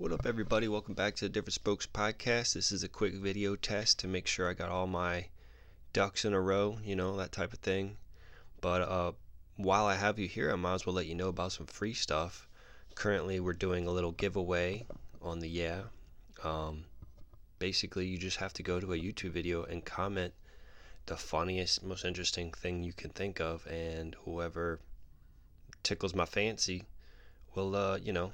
What up, everybody? Welcome back to the Different Spokes podcast. This is a quick video test to make sure I got all my ducks in a row, you know, that type of thing. But uh, while I have you here, I might as well let you know about some free stuff. Currently, we're doing a little giveaway on the Yeah. Um, basically, you just have to go to a YouTube video and comment the funniest, most interesting thing you can think of, and whoever tickles my fancy will, uh, you know,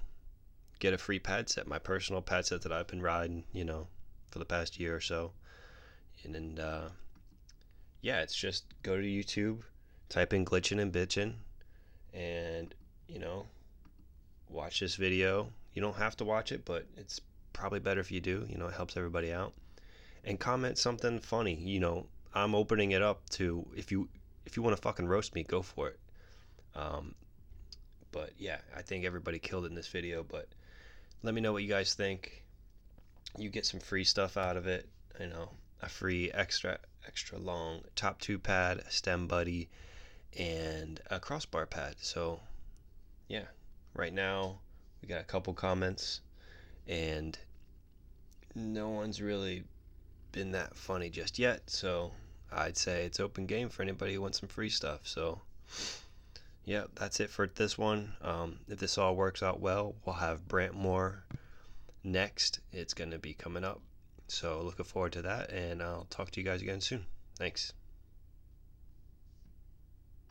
get a free pad set, my personal pad set that I've been riding, you know, for the past year or so. And, and uh, yeah, it's just go to YouTube, type in glitching and bitching, and you know, watch this video. You don't have to watch it, but it's probably better if you do. You know, it helps everybody out. And comment something funny. You know, I'm opening it up to if you if you want to fucking roast me, go for it. Um, but yeah, I think everybody killed it in this video. But let me know what you guys think. You get some free stuff out of it. You know, a free extra extra long top tube pad, stem buddy, and a crossbar pad. So yeah, right now we got a couple comments, and no one's really been that funny just yet. So I'd say it's open game for anybody who wants some free stuff. So yeah, that's it for this one. Um, if this all works out well, we'll have Brantmore next. It's going to be coming up. So looking forward to that, and I'll talk to you guys again soon. Thanks.